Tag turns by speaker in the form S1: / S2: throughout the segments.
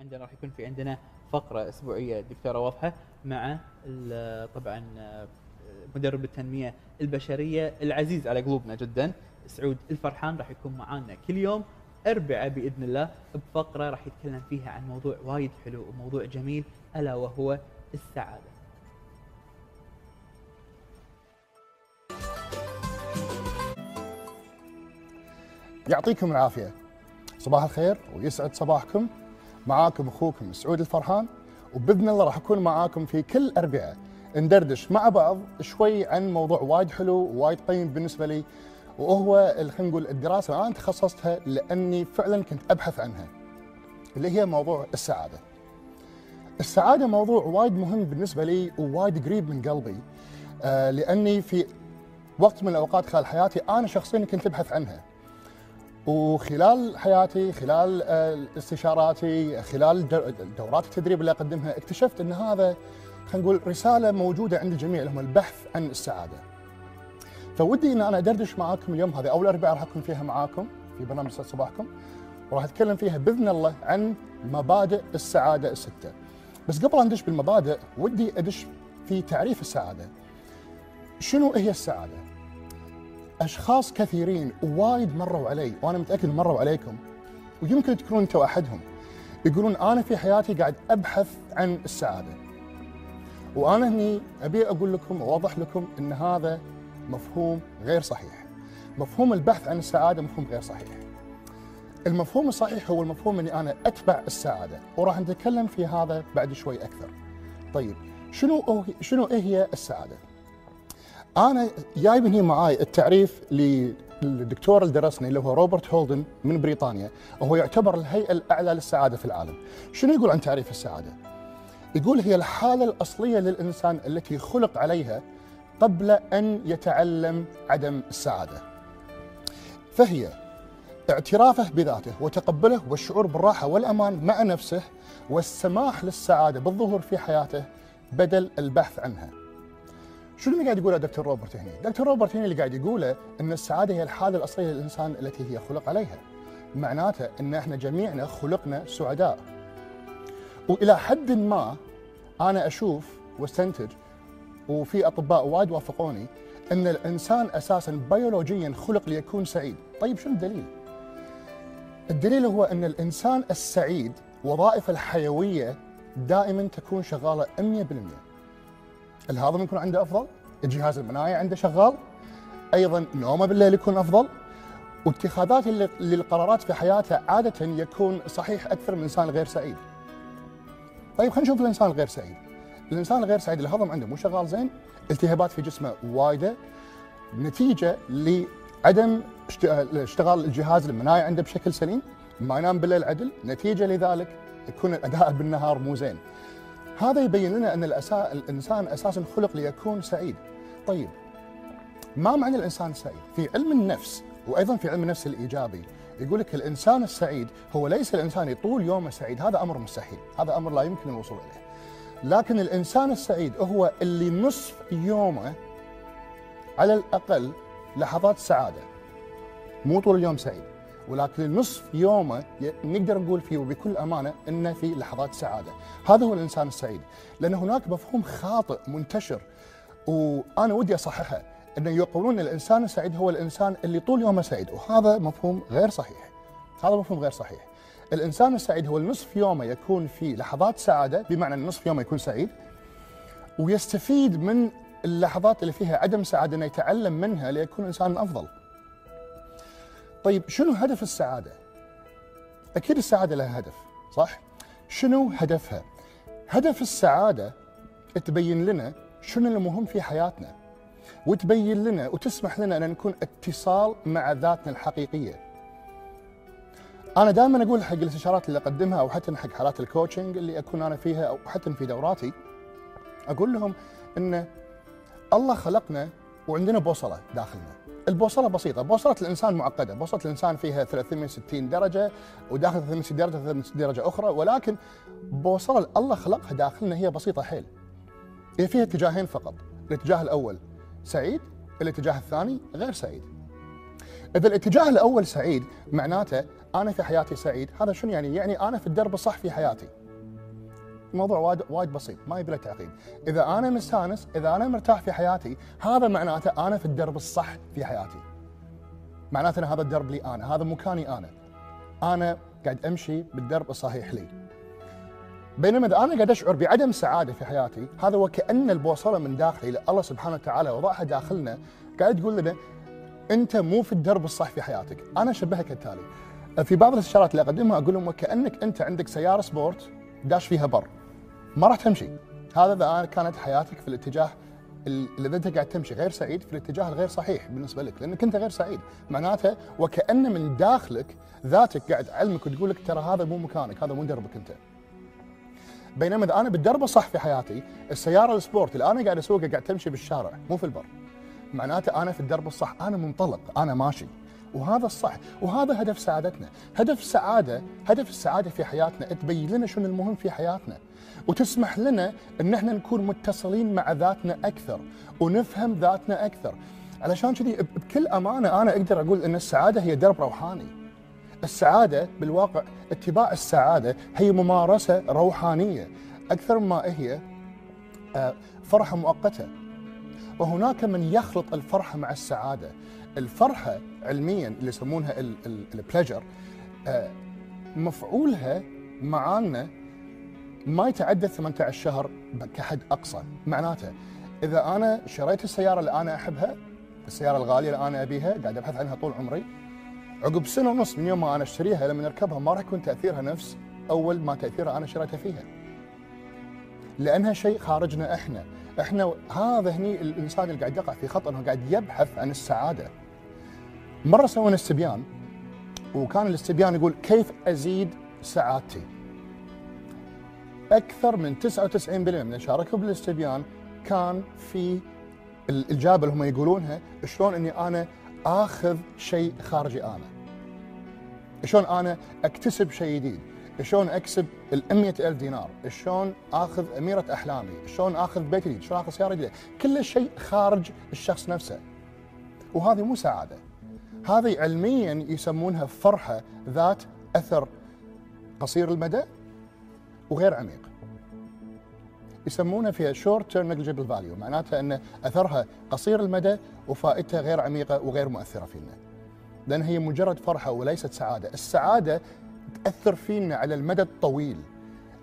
S1: عندنا راح يكون في عندنا فقرة أسبوعية دكتورة واضحة مع طبعا مدرب التنمية البشرية العزيز على قلوبنا جدا سعود الفرحان راح يكون معانا كل يوم أربعة بإذن الله بفقرة راح يتكلم فيها عن موضوع وايد حلو وموضوع جميل ألا وهو السعادة.
S2: يعطيكم العافية. صباح الخير ويسعد صباحكم. معاكم أخوكم سعود الفرحان وبإذن الله راح أكون معاكم في كل أربعاء ندردش مع بعض شوي عن موضوع وايد حلو ووايد قيم بالنسبة لي وهو خلينا نقول الدراسة اللي أنا تخصصتها لأني فعلا كنت أبحث عنها اللي هي موضوع السعادة. السعادة موضوع وايد مهم بالنسبة لي ووايد قريب من قلبي آه لأني في وقت من الأوقات خلال حياتي أنا شخصيا كنت أبحث عنها. وخلال حياتي خلال آه، استشاراتي خلال دو- دورات التدريب اللي أقدمها اكتشفت إن هذا خلينا نقول رسالة موجودة عند الجميع اللي هم البحث عن السعادة. فودي إن أنا أدردش معاكم اليوم هذه أول اربعاء راح أكون فيها معاكم في برنامج صباحكم وراح أتكلم فيها بإذن الله عن مبادئ السعادة الستة. بس قبل ندش بالمبادئ ودي أدش في تعريف السعادة. شنو هي السعادة؟ أشخاص كثيرين وايد مروا علي وأنا متأكد مروا عليكم ويمكن تكونون أنتم أحدهم. يقولون أنا في حياتي قاعد أبحث عن السعادة. وأنا هني أبي أقول لكم وأوضح لكم إن هذا مفهوم غير صحيح. مفهوم البحث عن السعادة مفهوم غير صحيح. المفهوم الصحيح هو المفهوم إني أنا أتبع السعادة وراح نتكلم في هذا بعد شوي أكثر. طيب شنو شنو إيه هي السعادة؟ أنا جايب هنا معاي التعريف للدكتور اللي درسني اللي هو روبرت هولدن من بريطانيا وهو يعتبر الهيئة الأعلى للسعادة في العالم. شنو يقول عن تعريف السعادة؟ يقول هي الحالة الأصلية للإنسان التي خلق عليها قبل أن يتعلم عدم السعادة. فهي اعترافه بذاته وتقبله والشعور بالراحة والأمان مع نفسه والسماح للسعادة بالظهور في حياته بدل البحث عنها. شنو اللي قاعد يقوله دكتور روبرت هنا؟ دكتور روبرت هنا اللي قاعد يقوله إن السعادة هي الحالة الأصلية للإنسان التي هي خلق عليها. معناته إن إحنا جميعنا خلقنا سعداء. وإلى حد ما أنا أشوف وأستنتج وفي أطباء وايد وافقوني إن الإنسان أساسا بيولوجيا خلق ليكون سعيد. طيب شنو الدليل؟ الدليل هو إن الإنسان السعيد وظائفه الحيوية دائما تكون شغالة 100%. الهضم يكون عنده أفضل، الجهاز المناعي عنده شغال، أيضا نومه بالليل يكون أفضل، واتخاذات للقرارات في حياته عادة يكون صحيح أكثر من الانسان الغير سعيد. طيب خلينا نشوف الإنسان الغير سعيد. الإنسان الغير سعيد الهضم عنده مو شغال زين، التهابات في جسمه وايدة نتيجة لعدم اشت- اشتغال الجهاز المناعي عنده بشكل سليم، ما ينام بالليل عدل، نتيجة لذلك يكون الأداء بالنهار مو زين. هذا يبين لنا أن الأسا... الإنسان أساسا خلق ليكون سعيد. طيب ما معنى الإنسان السعيد؟ في علم النفس وأيضا في علم النفس الإيجابي يقول لك الإنسان السعيد هو ليس الإنسان اللي طول يومه سعيد، هذا أمر مستحيل، هذا أمر لا يمكن الوصول إليه. لكن الإنسان السعيد هو اللي نصف يومه على الأقل لحظات سعادة. مو طول اليوم سعيد. ولكن نصف يومه نقدر نقول فيه وبكل أمانة إنه في لحظات سعادة، هذا هو الإنسان السعيد، لأن هناك مفهوم خاطئ منتشر وأنا ودي أصححه انه يقولون الإنسان السعيد هو الإنسان اللي طول يومه سعيد، وهذا مفهوم غير صحيح. هذا مفهوم غير صحيح. الإنسان السعيد هو نصف يومه يكون في لحظات سعادة، بمعنى إن نصف يومه يكون سعيد ويستفيد من اللحظات اللي فيها عدم سعادة إنه يتعلم منها ليكون انسانا أفضل. طيب شنو هدف السعادة؟ أكيد السعادة لها هدف، صح؟ شنو هدفها؟ هدف السعادة تبين لنا شنو المهم في حياتنا وتبين لنا وتسمح لنا أن نكون اتصال مع ذاتنا الحقيقية. أنا دائما أقول حق الاستشارات اللي أقدمها أو حتى حق حالات الكوتشنج اللي أكون أنا فيها أو حتى في دوراتي أقول لهم إن الله خلقنا وعندنا بوصلة داخلنا. البوصلة بسيطة، بوصلة الإنسان معقدة، بوصلة الإنسان فيها 360 درجة وداخل 360 درجة 360 درجة أخرى ولكن بوصلة الله خلقها داخلنا هي بسيطة حيل. هي فيها اتجاهين فقط، الاتجاه الأول سعيد، الاتجاه الثاني غير سعيد. إذا الاتجاه الأول سعيد معناته أنا في حياتي سعيد. هذا شنو يعني؟ يعني أنا في الدرب الصح في حياتي. الموضوع وايد وايد بسيط ما يبي له تعقيد. إذا أنا مستأنس إذا أنا مرتاح في حياتي هذا معناته أنا في الدرب الصح في حياتي. معناته أنا هذا الدرب لي أنا هذا مكاني أنا. أنا قاعد أمشي بالدرب الصحيح لي. بينما إذا أنا قاعد أشعر بعدم سعادة في حياتي هذا وكان البوصلة من داخلي الله سبحانه وتعالى وضعها داخلنا قاعد تقول لنا أنت مو في الدرب الصح في حياتك. أنا اشبهها كالتالي في بعض الإستشارات اللي أقدمها أقول لهم وكأنك أنت عندك سيارة sport داش فيها بر. ما راح تمشي. هذا إذا كانت حياتك في الاتجاه اللي أنت قاعد تمشي غير سعيد في الاتجاه الغير صحيح بالنسبة لك لأنك أنت غير سعيد. معناته وكأن من داخلك ذاتك قاعد تعلمك وتقول لك ترى هذا مو مكانك هذا مو دربك أنت. بينما إذا أنا بالدرب الصح في حياتي السيارة ال sport اللي أنا قاعد اسوقها قاعد تمشي بالشارع مو في البر. معناته أنا في الدرب الصح أنا منطلق أنا ماشي. وهذا الصح وهذا هدف سعادتنا. هدف السعاده هدف السعادة في حياتنا تبين لنا شنو المهم في حياتنا. وتسمح لنا إن إحنا نكون متصلين مع ذاتنا أكثر ونفهم ذاتنا أكثر. علشان كذي بكل أمانة أنا أقدر أقول إن السعادة هي درب روحاني. السعادة بالواقع اتباع السعادة هي ممارسة روحانية أكثر ما هي آه، فرحة مؤقتة. وهناك من يخلط الفرحة مع السعادة. الفرحة علميا اللي يسمونها البليجر آه، مفعولها معانا ما يتعدى 18 شهر كحد أقصى معناته إذا أنا شريت السيارة اللي أنا أحبها السيارة الغالية اللي أنا أبيها قاعد أبحث عنها طول عمري عقب سنة ونص من يوم ما أنا أشتريها لما نركبها ما راح يكون تأثيرها نفس أول ما تأثيرها أنا شريتها فيها. لأنها شيء خارجنا إحنا. إحنا هذا هني الإنسان اللي قاعد يقع في خطأ إنه قاعد يبحث عن السعادة. مرة سوينا استبيان وكان الاستبيان يقول كيف أزيد سعادتي؟ أكثر من 99% من اللي شاركوا بالاستبيان كان في الاجابه اللي هم يقولونها شلون إني أنا آخذ شيء خارجي أنا؟ شلون أنا أكتسب شيء جديد؟ شلون أكسب ال ألف دينار؟ شلون آخذ أميرة أحلامي؟ شلون آخذ بيت جديد؟ شلون آخذ سيارة جديدة؟ كل شيء خارج الشخص نفسه. وهذه مو سعادة. هذه علميا يسمونها فرحة ذات أثر قصير المدى. وغير عميق. يسمونها فيها short term negligible value معناتها أن أثرها قصير المدى وفائدتها غير عميقة وغير مؤثرة فينا. لأن هي مجرد فرحة وليست سعادة. السعادة تأثر فينا على المدى الطويل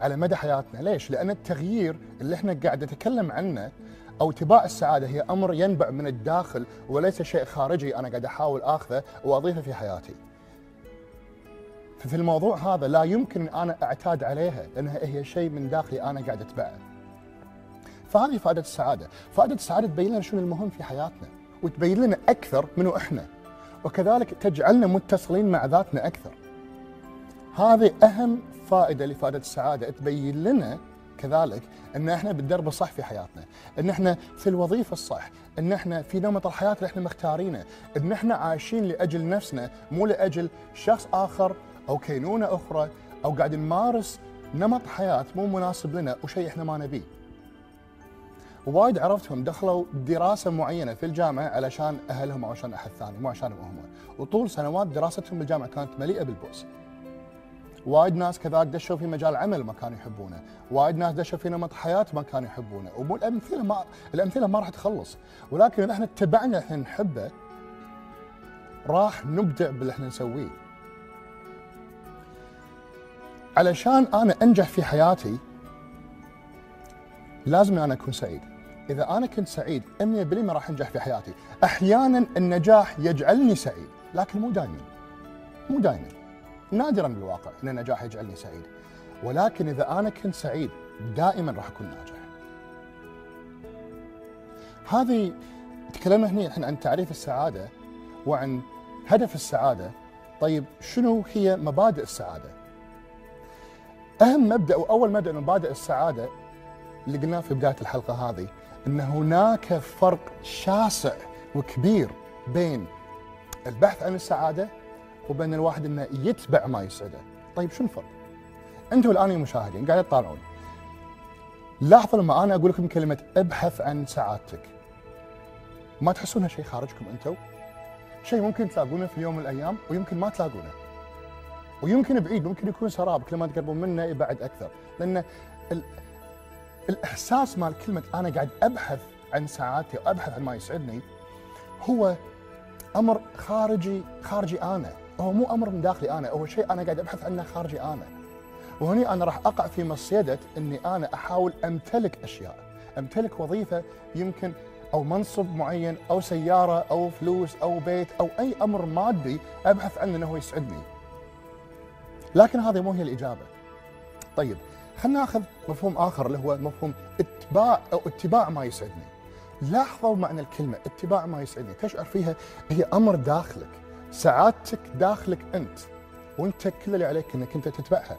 S2: على مدى حياتنا. ليش؟ لأن التغيير اللي إحنا قاعد نتكلم عنه أو اتباع السعادة هي أمر ينبع من الداخل وليس شيء خارجي أنا قاعد أحاول آخذه وأضيفه في حياتي. ففي الموضوع هذا لا يمكن ان أنا أعتاد عليها لأنها هي شيء من داخلي أنا قاعد أتبعه. فهذه فائدة السعادة. فائدة السعادة تبين لنا شنو المهم في حياتنا وتبين لنا أكثر منو إحنا. وكذلك تجعلنا متصلين مع ذاتنا أكثر. هذه أهم فائدة لفائدة السعادة تبين لنا كذلك إن إحنا بالدرب الصح في حياتنا، إن إحنا في الوظيفة الصح، إن إحنا في نمط الحياة اللي إحنا مختارينه، إن إحنا عايشين لأجل نفسنا مو لأجل شخص آخر أو كينونة أخرى أو قاعد نمارس نمط حياة مو مناسب لنا وشيء إحنا ما نبيه. وايد عرفتهم دخلوا دراسة معينة في الجامعة علشان أهلهم أو عشان أحد ثاني مو عشانهم هم. وطول سنوات دراستهم بالجامعة كانت مليئة بالبؤس. وايد ناس كذلك دشوا في مجال عمل ما كانوا يحبونه. وايد ناس دشوا في نمط حياة ما كانوا يحبونه. ومو الأمثلة ما الأمثلة ما راح تخلص. ولكن إذا إحنا اتبعنا إحنا نحبه راح نبدع باللي إحنا نسويه. علشان أنا أنجح في حياتي لازم أنا أكون سعيد. إذا أنا كنت سعيد 100% راح أنجح في حياتي. أحيانا النجاح يجعلني سعيد لكن مو دائما مو دائما نادرا بالواقع إن النجاح يجعلني سعيد. ولكن إذا أنا كنت سعيد دائما راح أكون ناجح. هذه تكلمنا هنا الحين عن تعريف السعادة وعن هدف السعادة. طيب شنو هي مبادئ السعادة؟ أهم مبدأ واول مبدأ من مبادئ السعادة اللي قلناه في بداية الحلقة هذه إن هناك فرق شاسع وكبير بين البحث عن السعادة وبين الواحد إنه يتبع ما يسعده. طيب شو الفرق؟ أنتم الآن يا مشاهدين قاعد تطالعون. لاحظوا لما أنا أقول لكم كلمة ابحث عن سعادتك. ما تحسونها شيء خارجكم أنتم؟ شيء ممكن تلاقونه في يوم من الأيام ويمكن ما تلاقونه. ويمكن بعيد ممكن يكون سراب كل ما تقربون منه يبعد أكثر. لأن ال... الإحساس مال كلمة أنا قاعد أبحث عن سعادتي وأبحث عن ما يسعدني هو أمر خارجي خارجي أنا. هو مو أمر من داخلي أنا هو شيء أنا قاعد أبحث عنه خارجي أنا. وهني أنا راح أقع في مصيدة إني أنا أحاول أمتلك أشياء. أمتلك وظيفة يمكن أو منصب معين أو سيارة أو فلوس أو بيت أو أي أمر مادي أبحث عنه إنه يسعدني. لكن هذه مو هي الإجابة. طيب خلينا ناخذ مفهوم آخر اللي هو مفهوم اتباع أو اتباع ما يسعدني. لاحظوا معنى الكلمة اتباع ما يسعدني تشعر فيها هي أمر داخلك سعادتك داخلك أنت وأنت كل اللي عليك إنك أنت تتبعها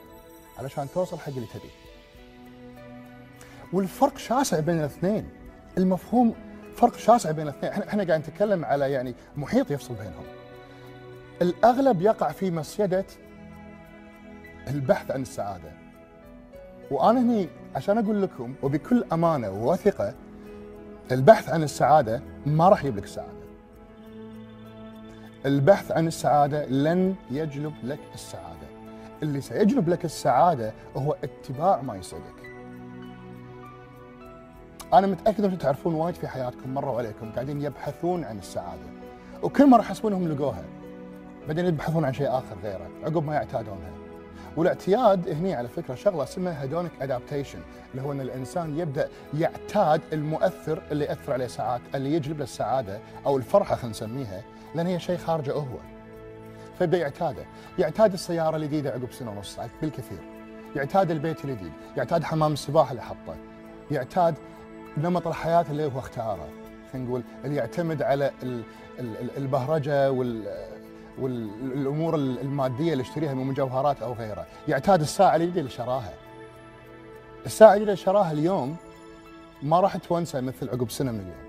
S2: علشان توصل حق اللي تبيه. والفرق شاسع بين الاثنين. المفهوم فرق شاسع بين الاثنين. إحنا إحنا قاعد نتكلم على يعني محيط يفصل بينهم. الأغلب يقع في مصيده البحث عن السعادة. وأنا هني عشان أقول لكم وبكل أمانة ووثقه البحث عن السعادة ما راح يجيب لك السعاده البحث عن السعادة لن يجلب لك السعادة. اللي سيجلب لك السعادة هو اتباع ما يسعدك. أنا متأكد انكم تعرفون وايد في حياتكم مروا عليكم قاعدين يبحثون عن السعادة. وكل مرة يحسبون انهم لقوها بعدين يبحثون عن شيء آخر غيره عقب ما يعتادونها. والاعتياد هني على فكرة شغلة اسمها هيدونيك ادابتيشن اللي هو إن الإنسان يبدأ يعتاد المؤثر اللي يأثر عليه ساعات اللي يجلب له السعادة أو الفرحة خلينا نسميها لأن هي شيء خارجه هو. فيبدأ يعتاده. يعتاد السيارة الجديدة عقب سنة ونص بالكثير. يعتاد البيت الجديد. يعتاد حمام السباحه اللي حطه. يعتاد نمط الحياة اللي هو اختاره. خلينا نقول اللي يعتمد على البهرجة وال والأمور المادية اللي يشتريها من مجوهرات أو غيرها، يعتاد الساعة الجديده اللي شراها. الساعة الجديده اللي شراها اليوم ما راح تونسه مثل عقب سنة من اليوم.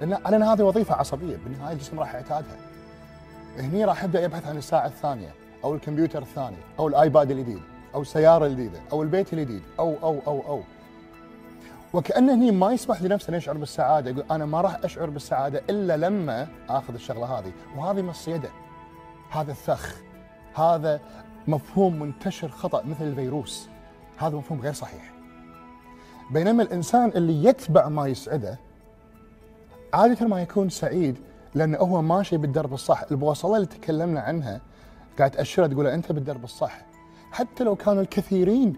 S2: لأن لأن هذه وظيفة عصبية بالنهاية الجسم راح يعتادها. هني راح يبدأ يبحث عن الساعة الثانية أو الكمبيوتر الثاني أو الآيباد الجديد أو السيارة الجديدة أو البيت الجديد أو أو أو أو وكانه هني ما يسمح لنفسه انه يشعر بالسعادة. يقول أنا ما راح أشعر بالسعادة إلا لما آخذ الشغلة هذه. وهذه مصيده هذا الثخ. هذا مفهوم منتشر خطأ مثل الفيروس. هذا مفهوم غير صحيح. بينما الإنسان اللي يتبع ما يسعده عادة ما يكون سعيد لأنه هو ماشي بالدرب الصح. البوصلة اللي تكلمنا عنها قاعد تأشرها تقول أنت بالدرب الصح. حتى لو كانوا الكثيرين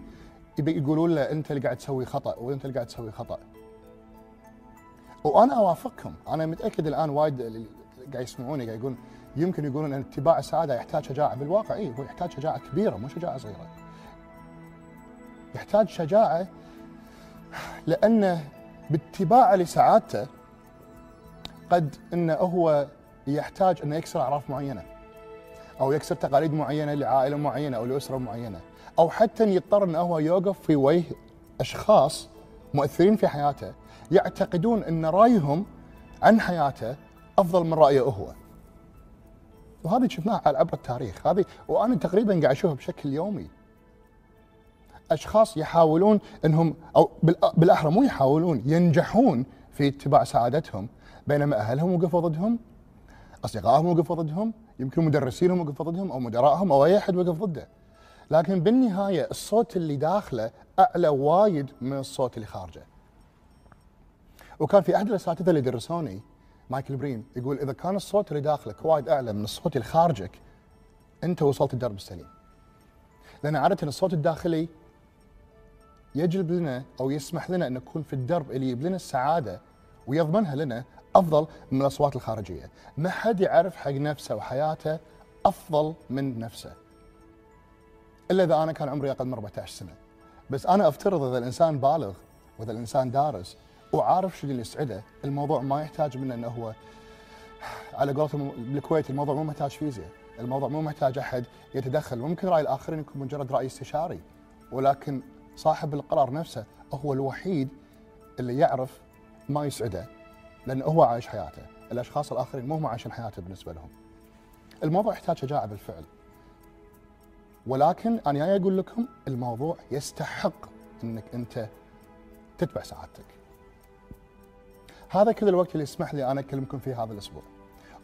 S2: يقولون له أنت اللي قاعد تسوي خطأ وأنت اللي قاعد تسوي خطأ. وأنا اوافقكم أنا متأكد الآن وايد اللي قاعد يسمعوني قاعد يقولون يمكن يقولون إن اتباع السعادة يحتاج شجاعة بالواقع. اي هو يحتاج شجاعة كبيرة مو شجاعة صغيرة. يحتاج شجاعة لأنه باتباعه لسعادته قد إنه هو يحتاج إنه يكسر أعراف معينة أو يكسر تقاليد معينة لعائلة معينة أو لأسرة معينة. أو حتى يضطر أنه هو يوقف في وجه أشخاص مؤثرين في حياته يعتقدون أن رأيهم عن حياته أفضل من رأيه هو. وهذه شفناها على عبر التاريخ، هذه وأنا تقريبا قاعد أشوفها بشكل يومي. أشخاص يحاولون انهم أو بالأحرى مو يحاولون ينجحون في اتباع سعادتهم بينما أهلهم وقفوا ضدهم أصدقائهم وقفوا ضدهم يمكن مدرسينهم وقفوا ضدهم أو مدراءهم أو أي أحد وقف ضده لكن بالنهاية الصوت اللي داخله أعلى وايد من الصوت اللي خارجه. وكان في أحد الأساتذة اللي درسوني مايكل برين يقول إذا كان الصوت اللي داخلك وايد أعلى من الصوت اللي خارجك أنت وصلت الدرب السليم. لأن عادة الصوت الداخلي يجلب لنا أو يسمح لنا أن نكون في الدرب اللي يجيب لنا السعادة ويضمنها لنا أفضل من الأصوات الخارجية، ما حد يعرف حق نفسه وحياته أفضل من نفسه. إلا إذا أنا كان عمري أقل من 14 سنة. بس أنا أفترض إذا الإنسان بالغ وإذا الإنسان دارس وعارف شو اللي يسعده، الموضوع ما يحتاج منه إنه هو على قولتهم بالكويت الموضوع مو محتاج فيزياء، الموضوع مو محتاج أحد يتدخل، ممكن رأي الآخرين يكون مجرد رأي استشاري، ولكن صاحب القرار نفسه هو الوحيد اللي يعرف ما يسعده لأنه هو عايش حياته، الأشخاص الآخرين مو هم عايشين حياته بالنسبة لهم. الموضوع يحتاج شجاعه بالفعل. ولكن أنا جاي أقول لكم الموضوع يستحق إنك أنت تتبع سعادتك. هذا كل الوقت اللي يسمح لي أنا أكلمكم فيه هذا الأسبوع.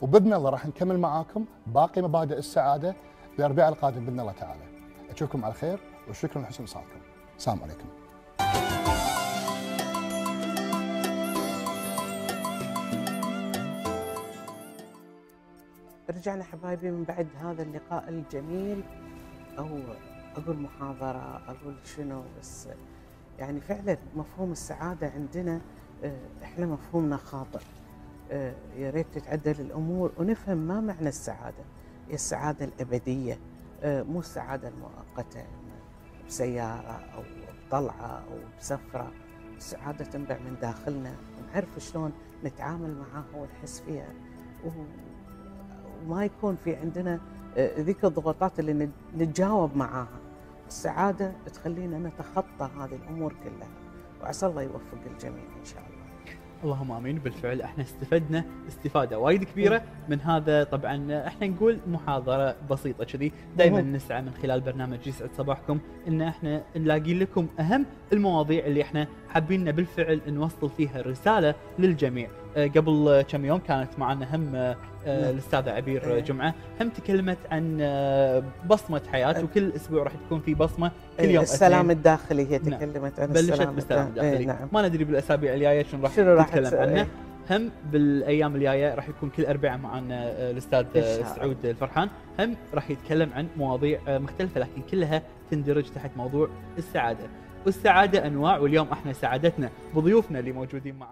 S2: وبإذن الله راح نكمل معاكم باقي مبادئ السعادة الأربعاء القادم بإذن الله تعالى أشوفكم على خير وشكرا لحسن صالحكم السلام عليكم
S3: رجعنا حبايبي من بعد هذا اللقاء الجميل أو أقول محاضرة أقول شنو بس يعني فعلا مفهوم السعادة عندنا آه، إحنا مفهومنا خاطئ. آه، يا ريت تتعدل الأمور ونفهم ما معنى السعادة. هي السعادة الأبدية آه، مو السعادة المؤقتة بسيارة أو بطلعة أو بسفرة. السعادة تنبع من داخلنا ونعرف شلون نتعامل معها ونحس فيها. وما يكون في عندنا ذيك الضغوطات اللي نتجاوب معاها. السعادة تخلينا نتخطى هذه الأمور كلها. وعسى الله يوفق الجميع إن شاء الله.
S1: اللهم آمين. بالفعل إحنا استفدنا استفادة وايد كبيرة من هذا. طبعا إحنا نقول محاضرة بسيطة كذي. دائما نسعى من خلال برنامج يسعد صباحكم إن إحنا نلاقي لكم أهم المواضيع اللي إحنا حابين بالفعل نوصل فيها رسالة للجميع. آه، قبل كم يوم كانت معنا هم آه، نعم. الأستاذة عبير إيه. جمعة هم تكلمت عن آه، بصمة حياة إيه. وكل أسبوع راح تكون في بصمة كل
S3: يوم السلام الداخلي هي نعم. تكلمت عن
S1: بلشت السلام بالسلام الداخلي نعم. ما ندري بالأسابيع الجاية شنو راح شنو راح تتكلم عنه هم بالأيام الجاية راح يكون كل اربعاء معنا الأستاذ سعود الفرحان هم راح يتكلم عن مواضيع مختلفة لكن كلها تندرج تحت موضوع السعادة والسعادة أنواع واليوم إحنا سعادتنا بضيوفنا اللي موجودين معنا